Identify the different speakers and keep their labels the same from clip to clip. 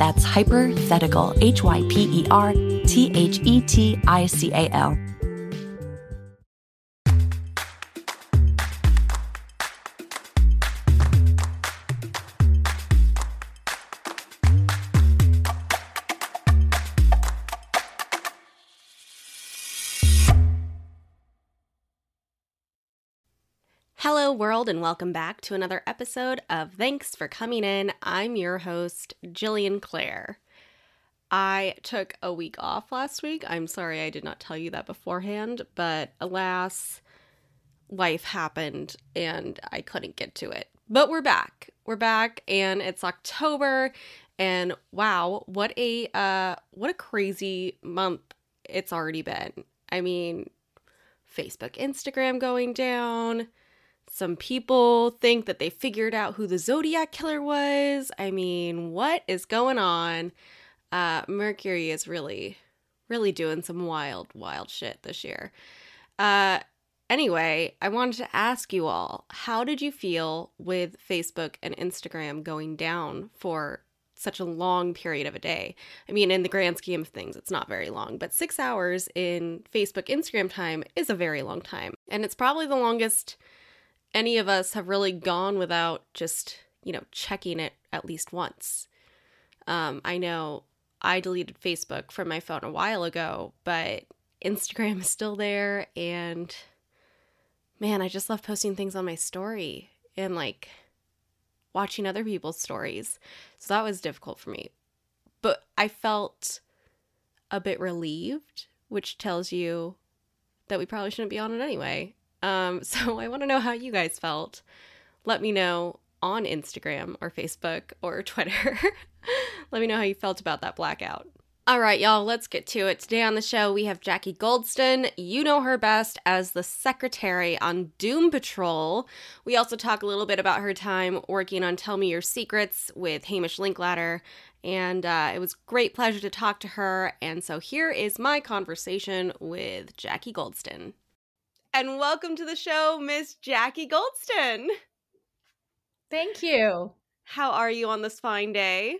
Speaker 1: That's Hyperthetical, H Y P E R T H E T I C A L.
Speaker 2: world, and welcome back to another episode of Thanks for Coming In. I'm your host, Jillian Clare. I took a week off last week. I'm sorry I did not tell you that beforehand, but alas, life happened and I couldn't get to it. But we're back. We're back and it's October and wow, what a uh what a crazy month it's already been. I mean, Facebook, Instagram going down, some people think that they figured out who the Zodiac killer was. I mean, what is going on? Uh, Mercury is really, really doing some wild, wild shit this year. Uh, anyway, I wanted to ask you all how did you feel with Facebook and Instagram going down for such a long period of a day? I mean, in the grand scheme of things, it's not very long, but six hours in Facebook, Instagram time is a very long time. And it's probably the longest any of us have really gone without just, you know, checking it at least once. Um, I know I deleted Facebook from my phone a while ago, but Instagram is still there. And man, I just love posting things on my story and like watching other people's stories. So that was difficult for me. But I felt a bit relieved, which tells you that we probably shouldn't be on it anyway. Um, so I want to know how you guys felt. Let me know on Instagram or Facebook or Twitter. Let me know how you felt about that blackout. All right, y'all, let's get to it. Today on the show, we have Jackie Goldston. You know her best as the secretary on Doom Patrol. We also talk a little bit about her time working on Tell Me Your Secrets with Hamish Linklater. And uh, it was great pleasure to talk to her. And so here is my conversation with Jackie Goldston and welcome to the show, Miss Jackie Goldston.
Speaker 3: Thank you.
Speaker 2: How are you on this fine day?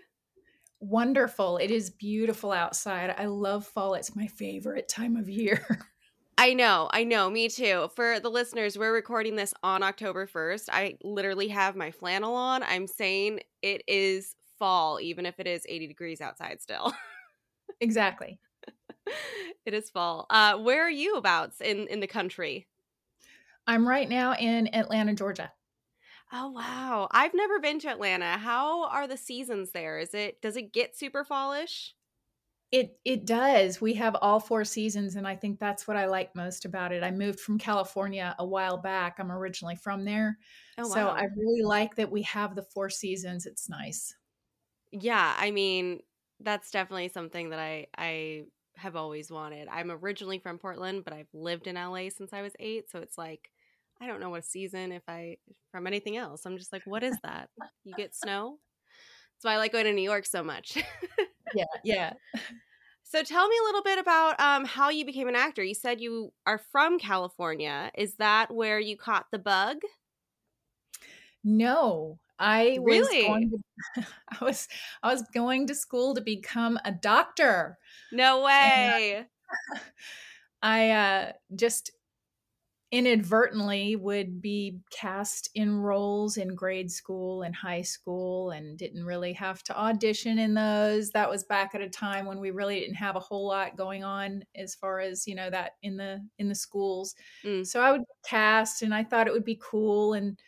Speaker 3: Wonderful. It is beautiful outside. I love fall. It's my favorite time of year.
Speaker 2: I know, I know, me too. For the listeners, we're recording this on October 1st. I literally have my flannel on. I'm saying it is fall, even if it is 80 degrees outside still.
Speaker 3: exactly.
Speaker 2: it is fall. Uh, where are you abouts in in the country?
Speaker 3: I'm right now in Atlanta, Georgia.
Speaker 2: Oh wow. I've never been to Atlanta. How are the seasons there? Is it does it get super fallish?
Speaker 3: It it does. We have all four seasons and I think that's what I like most about it. I moved from California a while back. I'm originally from there.
Speaker 2: Oh
Speaker 3: So. I really like that we have the four seasons. It's nice.
Speaker 2: Yeah, I mean, that's definitely something that I I have always wanted. I'm originally from Portland, but I've lived in LA since I was 8, so it's like I don't know what season if I from anything else. I'm just like, what is that? You get snow? That's why I like going to New York so much.
Speaker 3: Yeah, yeah.
Speaker 2: so tell me a little bit about um, how you became an actor. You said you are from California. Is that where you caught the bug?
Speaker 3: No, I was
Speaker 2: Really?
Speaker 3: going to, I was I was going to school to become a doctor.
Speaker 2: No way.
Speaker 3: I uh, just inadvertently would be cast in roles in grade school and high school and didn't really have to audition in those. That was back at a time when we really didn't have a whole lot going on as far as, you know, that in the in the schools.
Speaker 2: Mm.
Speaker 3: So I would cast and I thought it would be cool and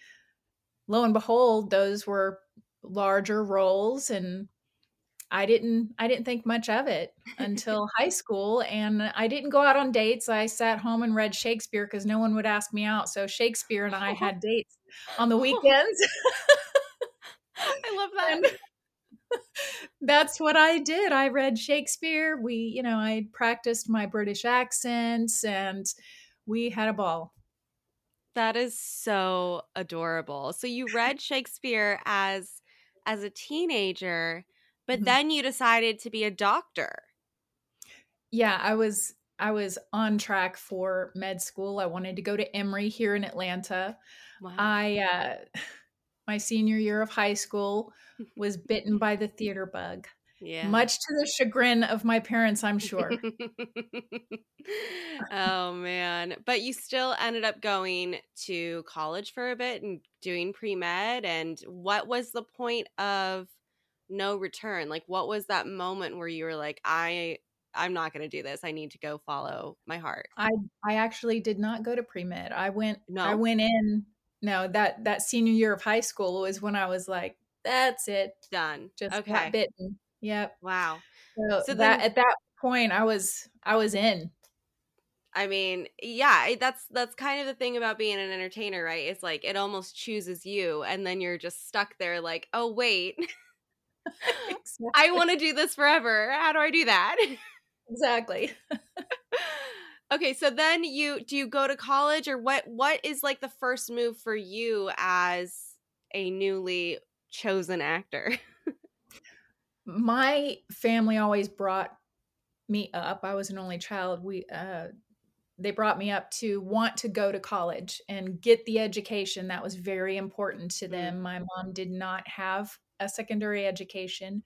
Speaker 3: lo and behold, those were larger roles and I didn't I didn't think much of it until high school and I didn't go out on dates. I sat home and read Shakespeare cuz no one would ask me out. So Shakespeare and I had dates on the oh. weekends.
Speaker 2: I love that.
Speaker 3: that's what I did. I read Shakespeare. We, you know, I practiced my British accents and we had a ball.
Speaker 2: That is so adorable. So you read Shakespeare as as a teenager, but
Speaker 3: Mhm.
Speaker 2: then you decided to be a doctor.
Speaker 3: Yeah, I was I was on track for med school. I wanted to go to Emory here in Atlanta.
Speaker 2: Wow.
Speaker 3: I uh my senior year of high school was bitten by the theater bug.
Speaker 2: Yeah.
Speaker 3: Much to the chagrin of my parents, I'm sure.
Speaker 2: oh man. But you still ended up going to college for a bit and doing pre-med and what was the point of no return? Like what was that moment where you were like I I'm not going to do this. I need to go follow my heart.
Speaker 3: I I actually did not go to pre-med. I went
Speaker 2: no.
Speaker 3: I went in no, that that senior year of high school was when I was like, that's it.
Speaker 2: Done.
Speaker 3: Just
Speaker 2: Okay.
Speaker 3: got bitten. Yep.
Speaker 2: Wow.
Speaker 3: So,
Speaker 2: So
Speaker 3: that
Speaker 2: then-
Speaker 3: at that point I was I was in.
Speaker 2: I mean, yeah, that's that's kind of the thing about being an entertainer, right? It's like it almost chooses you and then you're just stuck there like, "Oh, wait. I want to do this forever. How do I do that?"
Speaker 3: exactly.
Speaker 2: okay, so then you do you go to college or what what is like the first move for you as a newly chosen actor?
Speaker 3: my family always brought me up. I was an only child. We uh they brought me up to want to go to college and get the education that was very important to them. My mom did not have a secondary education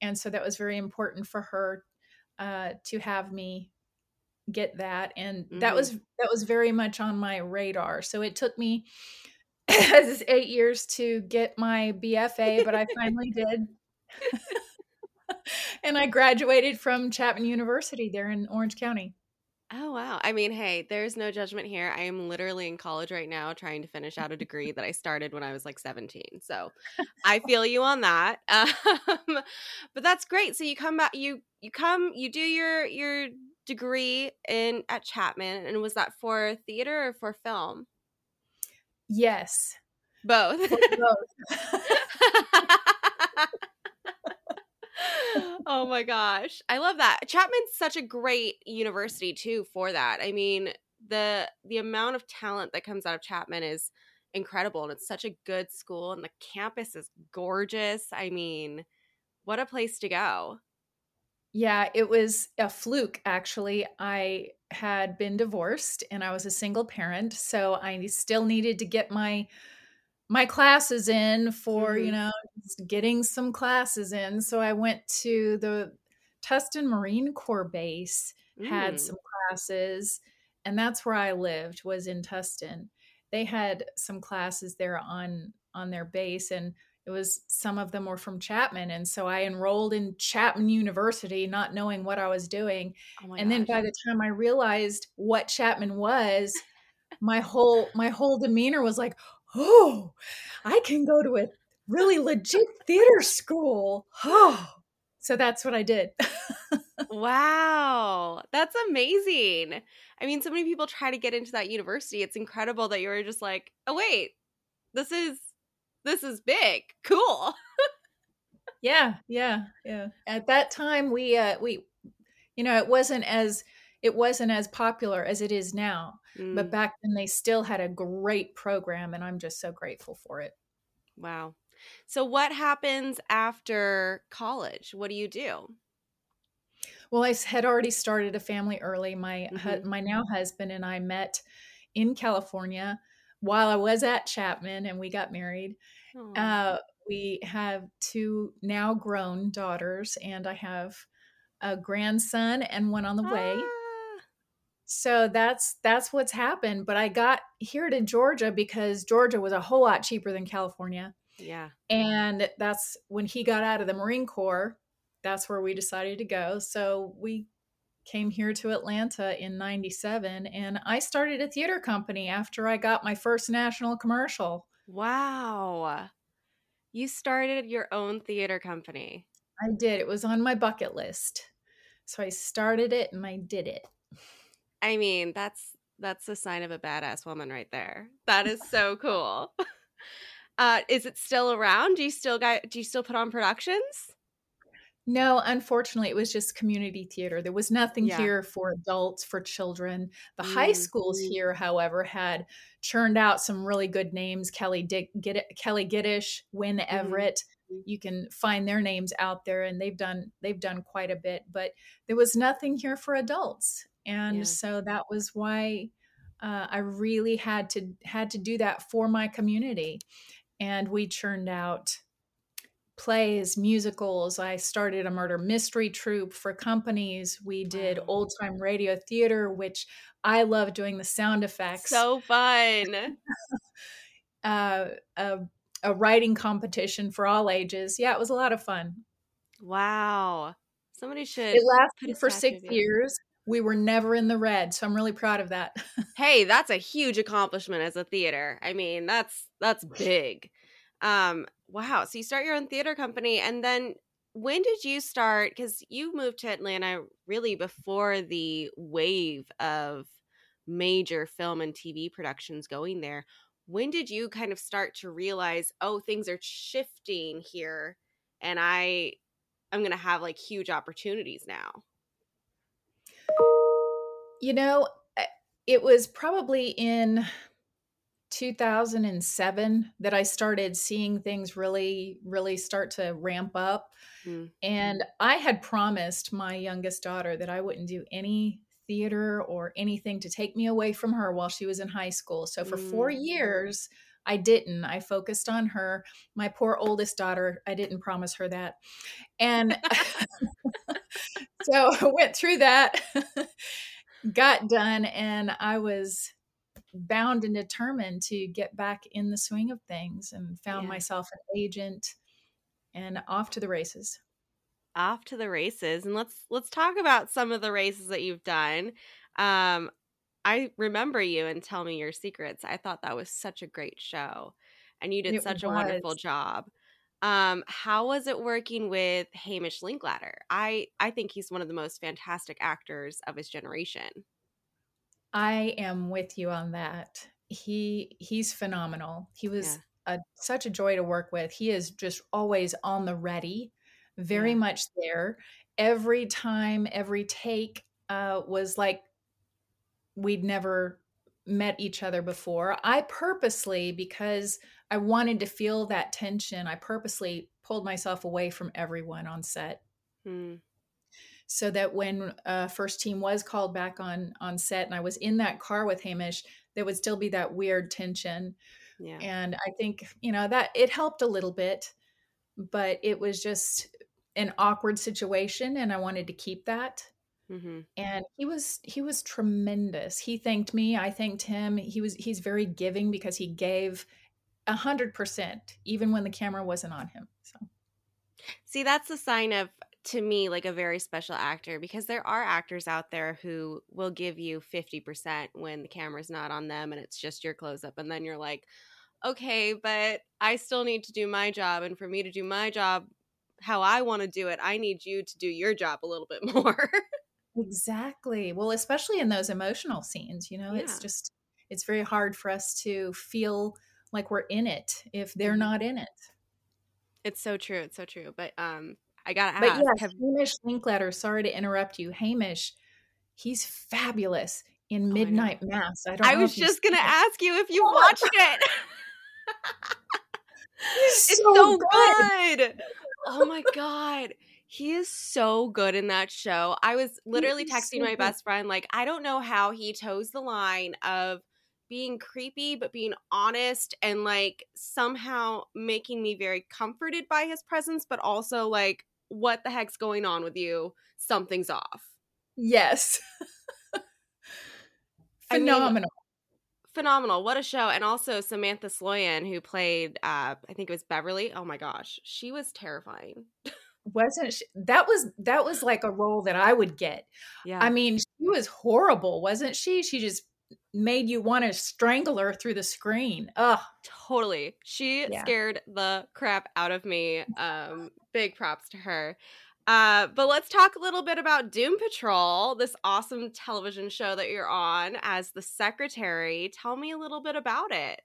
Speaker 3: and so that was very important for her uh, to have me get that and that was that was very much on my radar. So it took me eight years to get my bfa but i finally did and I graduated from Chapman University there in Orange County.
Speaker 2: Oh wow. I mean, hey, there's no judgment here. I am literally in college right now trying to finish out a degree that I started when I was like 17. So, I feel you on that. Um, but that's great. So you come back you you come you do your your degree in at Chapman and was that for theater or for film?
Speaker 3: Yes.
Speaker 2: Both.
Speaker 3: Both.
Speaker 2: oh my gosh. I love that. Chapman's such a great university too for that. I mean, the the amount of talent that comes out of Chapman is incredible and it's such a good school and the campus is gorgeous. I mean, what a place to go.
Speaker 3: Yeah, it was a fluke actually. I had been divorced and I was a single parent, so I still needed to get my my classes in for,
Speaker 2: Mhm.
Speaker 3: you know, getting some classes in. So I went to the Tustin Marine Corps base, had
Speaker 2: Mm.
Speaker 3: some classes, and that's where I lived was in Tustin. They had some classes there on on their base and it was some of them were from Chapman and so I enrolled in Chapman University not knowing what I was doing
Speaker 2: Oh
Speaker 3: and then by the time I realized what Chapman was my whole my whole demeanor was like oh, I can go to a really legit theater school. Oh, so that's what I did.
Speaker 2: wow, that's amazing. I mean, so many people try to get into that university. It's incredible that you were just like, oh wait, this is this is big, cool.
Speaker 3: yeah, yeah, yeah. At that time, we uh, we, you know, it wasn't as it wasn't as popular as it is now. Mm. But back then, they still had a great program, and I'm just so grateful for it.
Speaker 2: Wow. So, what happens after college? What do you do?
Speaker 3: Well, I had already started a family early. My mm-hmm. my now husband and I met in California while I was at Chapman, and we got married. Uh, we have two now grown daughters, and I have a grandson and one on the ah. way. So that's that's what's happened. But I got here to Georgia because Georgia was a whole lot cheaper than California.
Speaker 2: Yeah.
Speaker 3: And that's when he got out of the Marine Corps, that's where we decided to go. So we came here to Atlanta in 97 and I started a theater company after I got my first national commercial.
Speaker 2: Wow. You started your own theater company.
Speaker 3: I did. It was on my bucket list. So I started it and I did it.
Speaker 2: I mean, that's that's a sign of a badass woman right there. That is so cool. Uh, is it still around? Do you still got? Do you still put on productions?
Speaker 3: No, unfortunately, it was just community theater. There was nothing yeah. here for adults, for children. The mm-hmm. high schools mm. here, however, had churned out some really good names: Kelly Dick, Kelli Giddish, Wynn mm-hmm. Everett. You can find their names out there, and they've done they've done quite a bit. But there was nothing here for adults, and yeah. so that was why uh, I really had to had to do that for my community and we churned out plays, musicals. I started a murder mystery troupe for companies. We did old time radio theater, which I love doing the sound effects.
Speaker 2: So fun.
Speaker 3: uh, a, a writing competition for all ages. Yeah, it was a lot of fun.
Speaker 2: Wow. Somebody should.
Speaker 3: It lasted for six years. We were never in the red, so I'm really proud of that.
Speaker 2: hey, that's a huge accomplishment as a theater. I mean, that's that's big. Um, wow. So you start your own theater company, and then when did you start? Because you moved to Atlanta really before the wave of major film and TV productions going there. When did you kind of start to realize, oh, things are shifting here, and I, I'm to have like huge opportunities now?
Speaker 3: You know, eh, it was probably in 2007 that I started seeing things really, really start to ramp up. Mm. And I had promised my youngest daughter that I wouldn't do any theater or anything to take me away from her while she was in high school. So for mm. four years, I didn't. I focused on her. My poor oldest daughter, I didn't promise her that. And so I went through that, got done, and I was bound and determined to get back in the swing of things and found yeah. myself an agent and off to the races
Speaker 2: off to the races and let's let's talk about some of the races that you've done um i remember you and tell me your secrets i thought that was such a great show and you did it such was. a wonderful job um how was it working with hamish linklater i i think he's one of the most fantastic actors of his generation
Speaker 3: I am with you on that. He he's phenomenal. He was yeah. a, such a joy to work with. He is just always on the ready, very yeah. much there. Every time, every take uh, was like we'd never met each other before. I purposely, because I wanted to feel that tension, I purposely pulled myself away from everyone on set. Hmm so that when uh, first team was called back on on set and I was in that car with Hamish, there would still be that weird tension. Yeah. And I think, you know, that it helped a little bit, but it was just an awkward situation and I wanted to keep that. Mm-hmm. And he was he was tremendous. He thanked me. I thanked him. He was he's very giving because he gave a hundred percent even when the camera wasn't on him. So
Speaker 2: see, that's a sign of to me like a very special actor because there are actors out there who will give you 50% when the camera's not on them and it's just your close up and then you're like okay, but I still need to do my job. And for me to do my job how I want to do it, I need you to do your job a little bit more.
Speaker 3: exactly. Well, especially in those emotional scenes, you know, yeah. it's just, it's very hard for us to feel like we're in it if they're mm-hmm. not in it.
Speaker 2: It's so true. It's so true. But um, I gotta
Speaker 3: but
Speaker 2: ask.
Speaker 3: Yes, have- Hamish Linklater. Sorry to interrupt you, Hamish. He's fabulous in oh, Midnight
Speaker 2: I
Speaker 3: Mass.
Speaker 2: I don't. I was just gonna it. ask you if you oh. watched it. it's so, so good. good. Oh my god. He is so good in that show. I was literally texting so my best friend, like, I don't know how he toes the line of being creepy, but being honest and like somehow making me very comforted by his presence, but also like, what the heck's going on with you? Something's off.
Speaker 3: Yes. Phenomenal. I mean,
Speaker 2: phenomenal. What a show. And also Samantha Sloyan, who played, uh, I think it was Beverly. Oh my gosh. She was terrifying.
Speaker 3: wasn't she, that was that was like a role that I would get. Yeah. I mean, she was horrible, wasn't she? She just made you want to strangle her through the screen. Ugh.
Speaker 2: Totally. She yeah. scared the crap out of me. Um, big props to her. Uh, but let's talk a little bit about Doom Patrol, this awesome television show that you're on as the secretary. Tell me a little bit about it.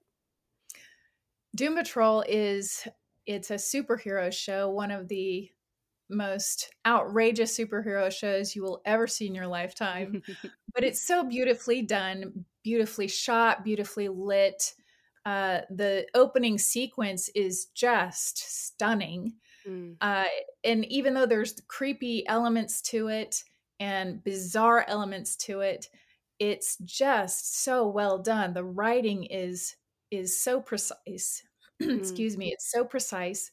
Speaker 3: Doom Patrol is it's a superhero show, one of the most outrageous superhero shows you will ever see in your lifetime. but it's so beautifully done, beautifully shot, beautifully lit. Uh, the opening sequence is just stunning. Mm. Uh, and even though there's creepy elements to it and bizarre elements to it, it's just so well done. The writing is is so precise. mm. Excuse me, it's so precise.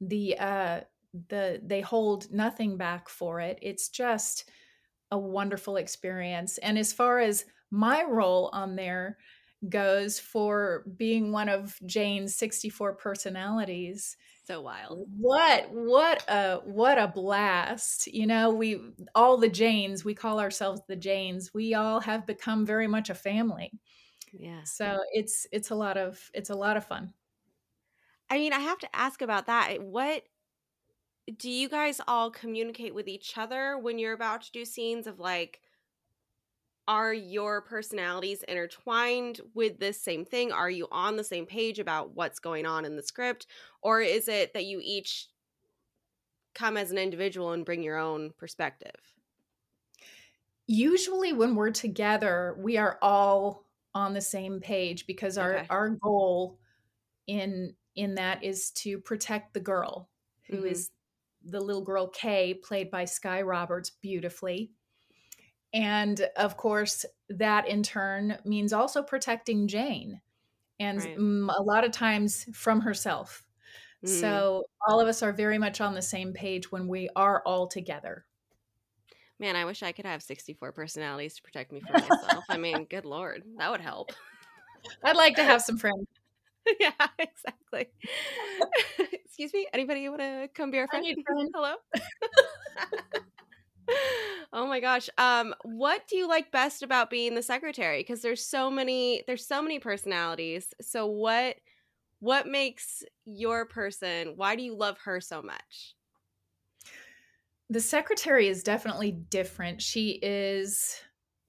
Speaker 3: The uh, the they hold nothing back for it. It's just a wonderful experience. And as far as my role on there goes for being one of Jane's 64 personalities,
Speaker 2: so wild.
Speaker 3: What what a what a blast. You know, we all the Janes, we call ourselves the Janes. We all have become very much a family.
Speaker 2: Yeah.
Speaker 3: So it's it's a lot of it's a lot of fun.
Speaker 2: I mean, I have to ask about that. Eh, what do you guys all communicate with each other when you're about to do scenes of like are your personalities intertwined with this same thing are you on the same page about what's going on in the script or is it that you each come as an individual and bring your own perspective
Speaker 3: usually when we're together we are all on the same page because our okay. our goal in in that is to protect the girl who mm-hmm. is the little girl Kay, played by Skye Roberts, beautifully. And of course, that in turn means also protecting Jane, and right. a lot of times from herself. Mm. So all of us are very much on the same page when we are all together.
Speaker 2: Man, I wish I could have 64 personalities to protect me from myself. I mean, good lord, that would help.
Speaker 3: I'd like to have some friends.
Speaker 2: yeah, exactly. Excuse me. Anybody want to come be our friend? friend. Hello. Oh my gosh. Um, what do you like best about being the secretary? Because there's so many. There's so many personalities. So what? What makes your person? Why do you love her so much?
Speaker 3: The secretary is definitely different. She is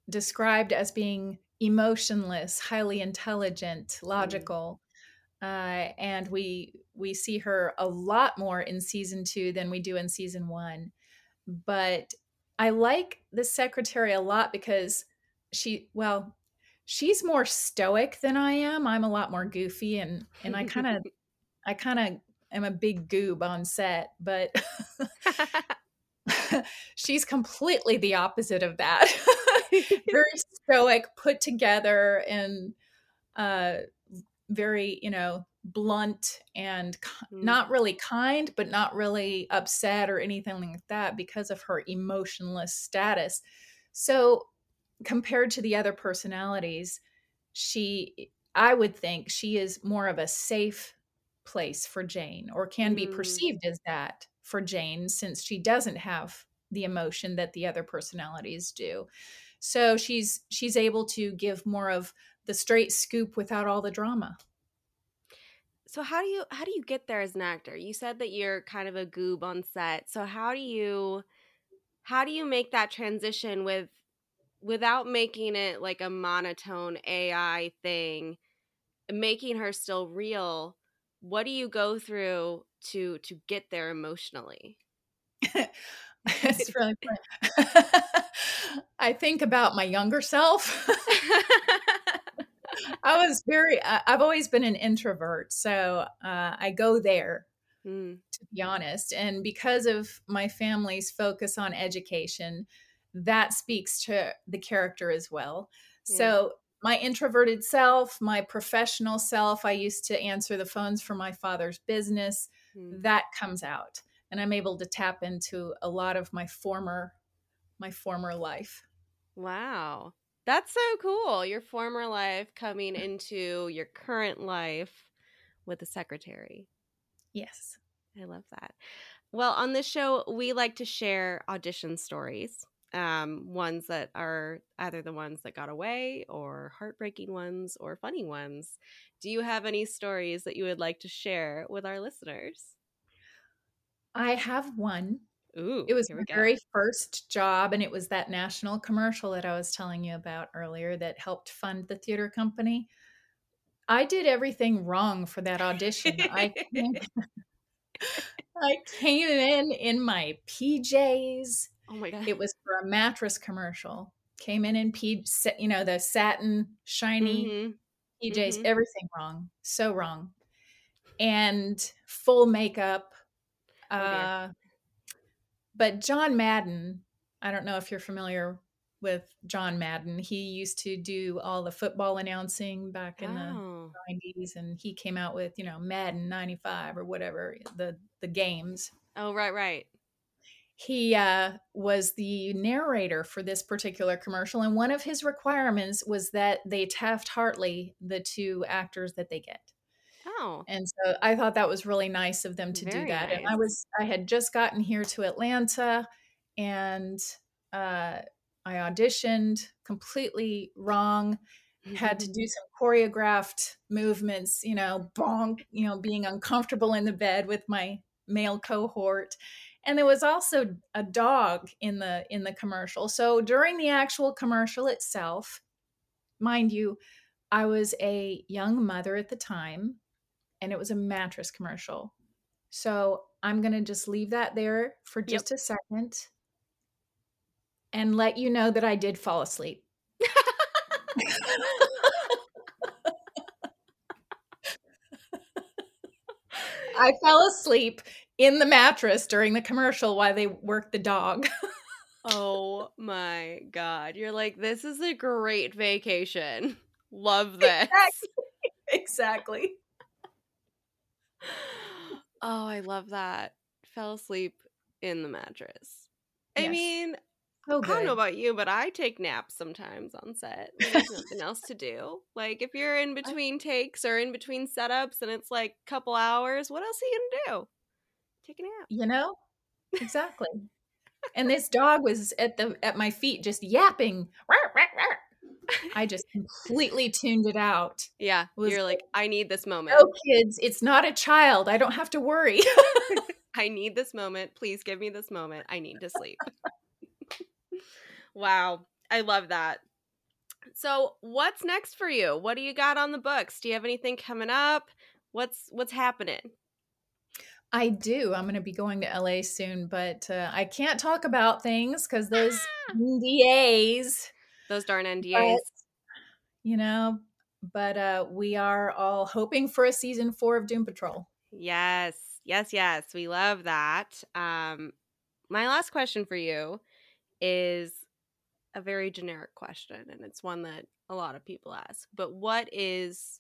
Speaker 3: described as being emotionless, highly intelligent, mm. logical. Uh, and we we see her a lot more in season two than we do in season one. But I like the secretary a lot because she well, she's more stoic than I am. I'm a lot more goofy and and I kind of I kind of am a big goob on set, but she's completely the opposite of that. Very stoic, put together, and uh, very, you know, blunt and mm. not really kind, but not really upset or anything like that because of her emotionless status. So, compared to the other personalities, she, I would think, she is more of a safe place for Jane or can be mm. perceived as that for Jane since she doesn't have the emotion that the other personalities do. So she's she's able to give more of the straight scoop without all the drama.
Speaker 2: So how do you how do you get there as an actor? You said that you're kind of a goob on set. So how do you how do you make that transition with without making it like a monotone AI thing, making her still real? What do you go through to to get there emotionally?
Speaker 3: it's really fun. I think about my younger self. I was very, I've always been an introvert. So uh, I go there, mm. to be honest. And because of my family's focus on education, that speaks to the character as well. Yeah. So my introverted self, my professional self, I used to answer the phones for my father's business. Mm. That comes out. And I'm able to tap into a lot of my former my former life.
Speaker 2: Wow. That's so cool. Your former life coming into your current life with a secretary.
Speaker 3: Yes.
Speaker 2: I love that. Well, on this show, we like to share audition stories. Um, ones that are either the ones that got away or heartbreaking ones or funny ones. Do you have any stories that you would like to share with our listeners?
Speaker 3: I have one.
Speaker 2: Ooh,
Speaker 3: it was my very first job, and it was that national commercial that I was telling you about earlier that helped fund the theater company. I did everything wrong for that audition. I came, I came in in my PJs.
Speaker 2: Oh my god!
Speaker 3: It was for a mattress commercial. Came in in P, you know, the satin shiny mm-hmm. PJs. Mm-hmm. Everything wrong, so wrong, and full makeup. Oh, uh, but John Madden, I don't know if you're familiar with John Madden. He used to do all the football announcing back in oh. the 90s and he came out with, you know, Madden 95 or whatever, the the games.
Speaker 2: Oh, right, right.
Speaker 3: He uh, was the narrator for this particular commercial, and one of his requirements was that they Taft Hartley the two actors that they get.
Speaker 2: Oh.
Speaker 3: And so I thought that was really nice of them to Very do that. Nice. And I was I had just gotten here to Atlanta and uh I auditioned completely wrong. Mm-hmm. Had to do some choreographed movements, you know, bonk, you know, being uncomfortable in the bed with my male cohort. And there was also a dog in the in the commercial. So during the actual commercial itself, mind you, I was a young mother at the time and it was a mattress commercial. So I'm going to just leave that there for just yep. a second and let you know that I did fall asleep. I fell asleep in the mattress during the commercial while they worked the dog.
Speaker 2: oh my God. You're like, this is a great vacation. Love this.
Speaker 3: Exactly. exactly.
Speaker 2: Oh, I love that. Fell asleep in the mattress. I mean, I don't know about you, but I take naps sometimes on set. There's nothing else to do. Like if you're in between takes or in between setups and it's like a couple hours, what else are you gonna do? Take a nap.
Speaker 3: You know? Exactly. and this dog was at the at my feet just yapping. I just completely tuned it out.
Speaker 2: Yeah. You're like, I need this moment.
Speaker 3: Oh, kids, it's not a child. I don't have to worry.
Speaker 2: I need this moment. Please give me this moment. I need to sleep. wow. I love that. So, what's next for you? What do you got on the books? Do you have anything coming up? What's what's happening?
Speaker 3: I do. I'm going to be going to LA soon, but uh, I can't talk about things because those ah! NDAs.
Speaker 2: Those darn NDAs. But,
Speaker 3: you know, but uh, we are all hoping for a season four of Doom Patrol.
Speaker 2: Yes, yes, yes. We love that. Um, my last question for you is a very generic question, and it's one that a lot of people ask. But what is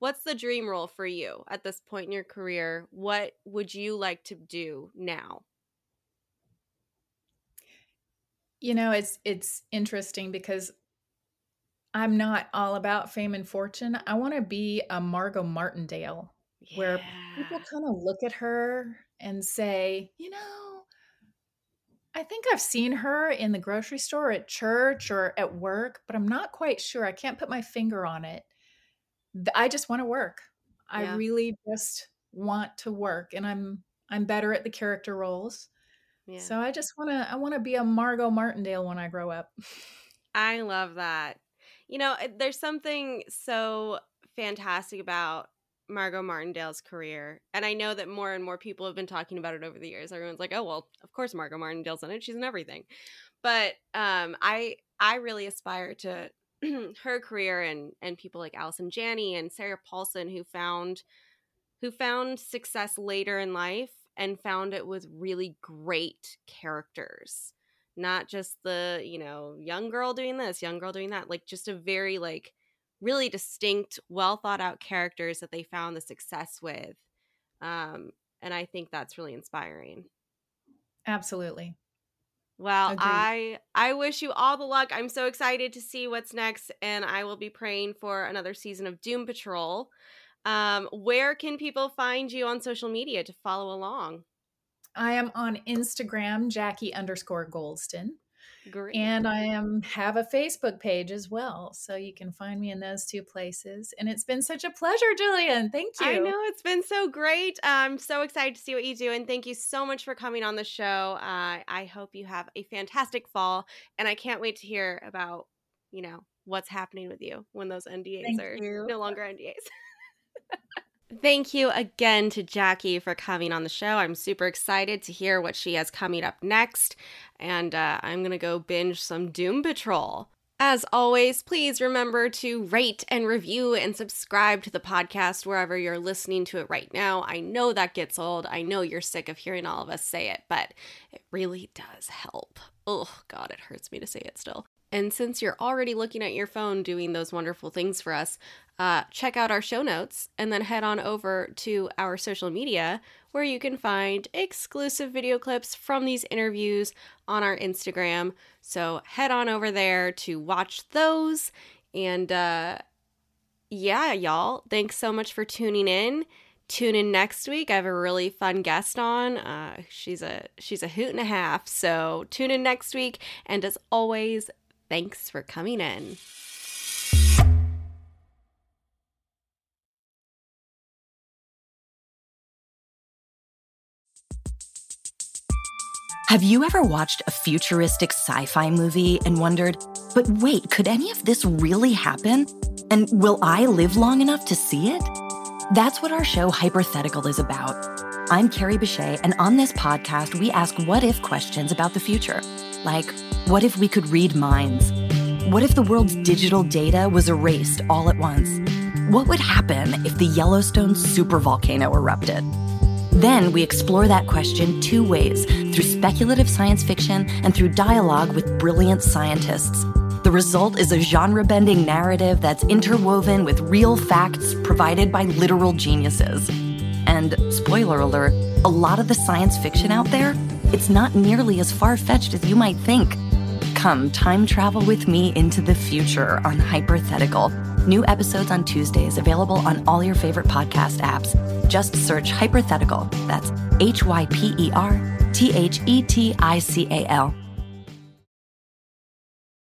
Speaker 2: what's the dream role for you at this point in your career? What would you like to do now?
Speaker 3: You know, it's it's interesting because I'm not all about fame and fortune. I want to be a Margot Martindale yeah. where people kind of look at her and say, you know, I think I've seen her in the grocery store, at church, or at work, but I'm not quite sure. I can't put my finger on it. I just want to work. I really just want to work and I'm I'm better at the character roles. Yeah. So I just want to I want to be a Margot Martindale when I grow up.
Speaker 2: I love that. You know, there's something so fantastic about Margot Martindale's career. And I know that more and more people have been talking about it over the years. Everyone's like, "Oh, well, of course Margot Martindale's in it. She's in everything." But um I I really aspire to her career and and people like Allison Janney and Sarah Paulson who found who found success later in life and found it with really great characters not just the you know young girl doing this young girl doing that like just a very like really distinct well thought out characters that they found the success with um and i think that's really inspiring.
Speaker 3: Absolutely.
Speaker 2: Well Agreed. i i wish you all the luck. I'm so excited to see what's next and i will be praying for another season of doom patrol um where can people find you on social media to follow along
Speaker 3: I am on Instagram, Jackie underscore Goldston. Great. And I am have a Facebook page as well. So you can find me in those two places. And it's been such a pleasure, Jillian. Thank you.
Speaker 2: I know it's been so great. I'm so excited to see what you do. And thank you so much for coming on the show. Uh, I hope you have a fantastic fall. And I can't wait to hear about, you know, what's happening with you when those NDAs thank are you. no longer NDAs. Thank you again to Jackie for coming on the show. I'm super excited to hear what she has coming up next, and uh, I'm going to go binge some Doom Patrol. As always, please remember to rate and review and subscribe to the podcast wherever you're listening to it right now. I know that gets old. I know you're sick of hearing all of us say it, but it really does help. Oh, God, it hurts me to say it still. And since you're already looking at your phone doing those wonderful things for us, uh, check out our show notes and then head on over to our social media where you can find exclusive video clips from these interviews on our Instagram. So head on over there to watch those. And uh, yeah, y'all, thanks so much for tuning in. Tune in next week. I have a really fun guest on. Uh, she's a she's a hoot and a half. So tune in next week. And as always, thanks for coming in.
Speaker 1: Have you ever watched a futuristic sci fi movie and wondered, but wait, could any of this really happen? And will I live long enough to see it? That's what our show Hyperthetical is about. I'm Carrie Bechet, and on this podcast, we ask what if questions about the future. Like, what if we could read minds? What if the world's digital data was erased all at once? What would happen if the Yellowstone supervolcano erupted? Then we explore that question two ways through speculative science fiction and through dialogue with brilliant scientists. The result is a genre bending narrative that's interwoven with real facts provided by literal geniuses. And, spoiler alert, a lot of the science fiction out there, it's not nearly as far fetched as you might think. Come time travel with me into the future on Hyperthetical New episodes on Tuesdays available on all your favorite podcast apps. Just search Hyperthetical. That's H Y P E R T H E T I C A L.